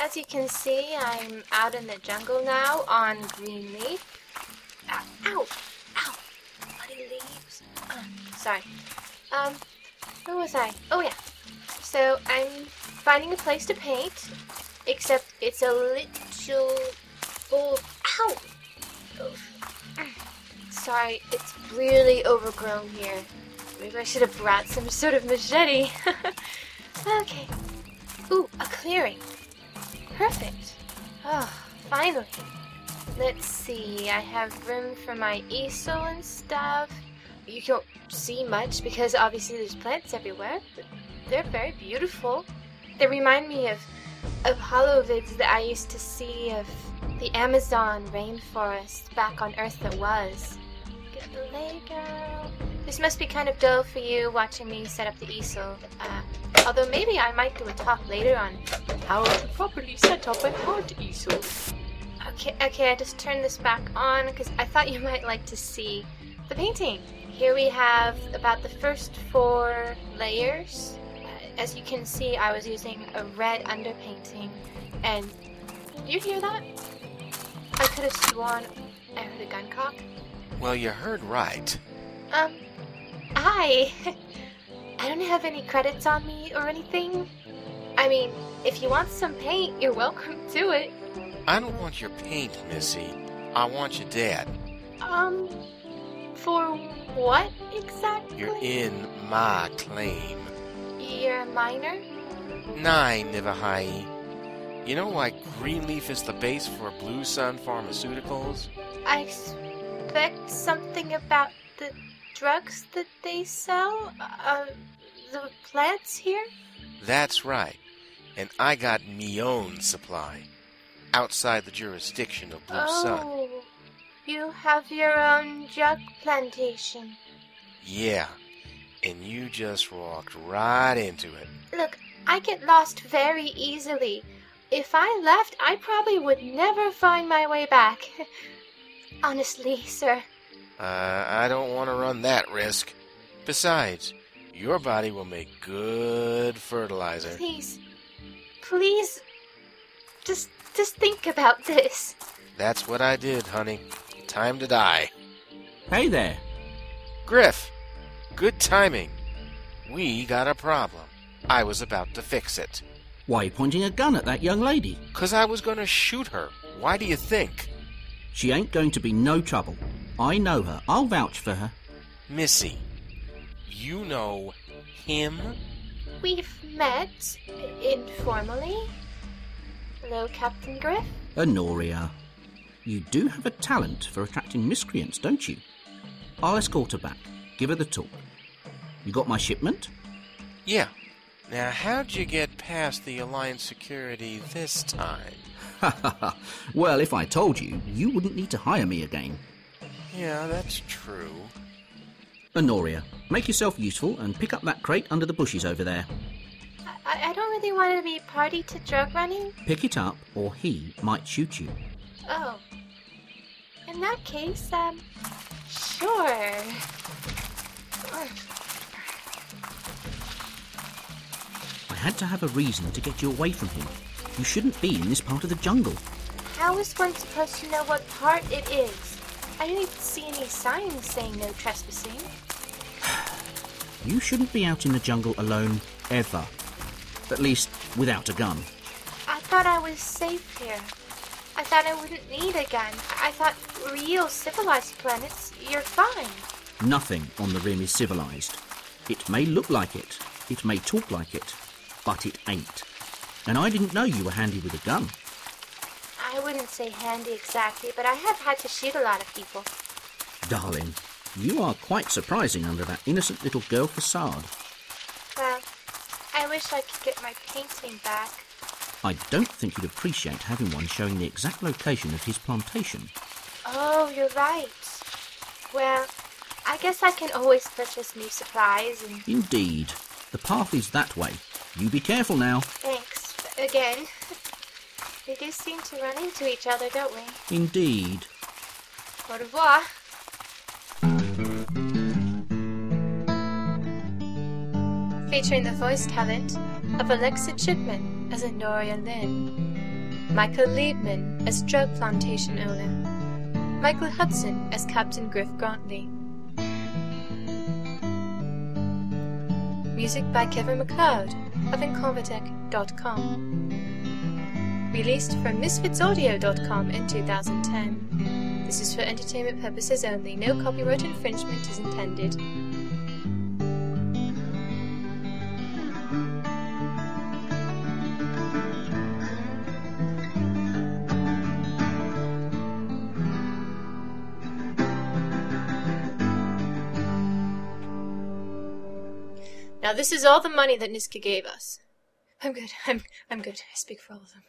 as you can see, I'm out in the jungle now on Greenleaf. Ow, ow, ow, bloody leaves. Uh, sorry. Um, where was I? Oh yeah. So I'm finding a place to paint, except it's a little old. Ow! Sorry, it's really overgrown here. Maybe I should have brought some sort of machete. okay. Ooh, a clearing. Perfect. Oh, finally. Let's see, I have room for my easel and stuff. You can't see much because obviously there's plants everywhere, but they're very beautiful. They remind me of of holovids that I used to see of the Amazon rainforest back on Earth that was. Get the lay, girl. This must be kind of dull for you watching me set up the easel. Uh, although maybe I might do a talk later on how to properly set up a heart easel. Okay, okay, I just turned this back on because I thought you might like to see the painting. Here we have about the first four layers. Uh, As you can see, I was using a red underpainting, and you hear that? I could have sworn I heard a gun cock. Well, you heard right. Um, hi. I don't have any credits on me or anything. I mean, if you want some paint, you're welcome to it. I don't want your paint, Missy. I want your dad. Um, for what exactly? You're in my claim. You're a minor? Nine, Nivahai. You know why Greenleaf is the base for Blue Sun Pharmaceuticals? I something about the drugs that they sell? Uh, the plants here? That's right. And I got me own supply. Outside the jurisdiction of Blue Sun. Oh, you have your own drug plantation. Yeah. And you just walked right into it. Look, I get lost very easily. If I left, I probably would never find my way back. Honestly, sir. Uh, I don't want to run that risk. Besides, your body will make good fertilizer. Please, please, just, just think about this. That's what I did, honey. Time to die. Hey there. Griff, good timing. We got a problem. I was about to fix it. Why are you pointing a gun at that young lady? 'Cause I was going to shoot her. Why do you think? She ain't going to be no trouble. I know her. I'll vouch for her. Missy, you know him? We've met informally. Hello, Captain Griff. Honoria. You do have a talent for attracting miscreants, don't you? I'll escort her back. Give her the talk. You got my shipment? Yeah. Now, how'd you get past the Alliance security this time? Ha ha ha. Well, if I told you, you wouldn't need to hire me again. Yeah, that's true. Honoria, make yourself useful and pick up that crate under the bushes over there. I, I don't really want to be party to drug running. Pick it up, or he might shoot you. Oh. In that case, um, sure. I had to have a reason to get you away from him. You shouldn't be in this part of the jungle. How is one supposed to know what part it is? I didn't even see any signs saying no trespassing. You shouldn't be out in the jungle alone, ever. At least, without a gun. I thought I was safe here. I thought I wouldn't need a gun. I thought real civilized planets, you're fine. Nothing on the rim is civilized. It may look like it, it may talk like it, but it ain't. And I didn't know you were handy with a gun. I wouldn't say handy exactly, but I have had to shoot a lot of people. Darling, you are quite surprising under that innocent little girl facade. Well, I wish I could get my painting back. I don't think you'd appreciate having one showing the exact location of his plantation. Oh, you're right. Well, I guess I can always purchase new supplies and Indeed. The path is that way. You be careful now. thanks again. we do seem to run into each other, don't we? Indeed. Au revoir. Featuring the voice talent of Alexa Chipman as Honoria Lynn. Michael Liebman as drug plantation owner, Michael Hudson as Captain Griff Grantley. Music by Kevin MacLeod of Incompetech.com. Released from MisfitsAudio.com in 2010. This is for entertainment purposes only. No copyright infringement is intended. Now this is all the money that Niska gave us. I'm good. I'm I'm good. I speak for all of them.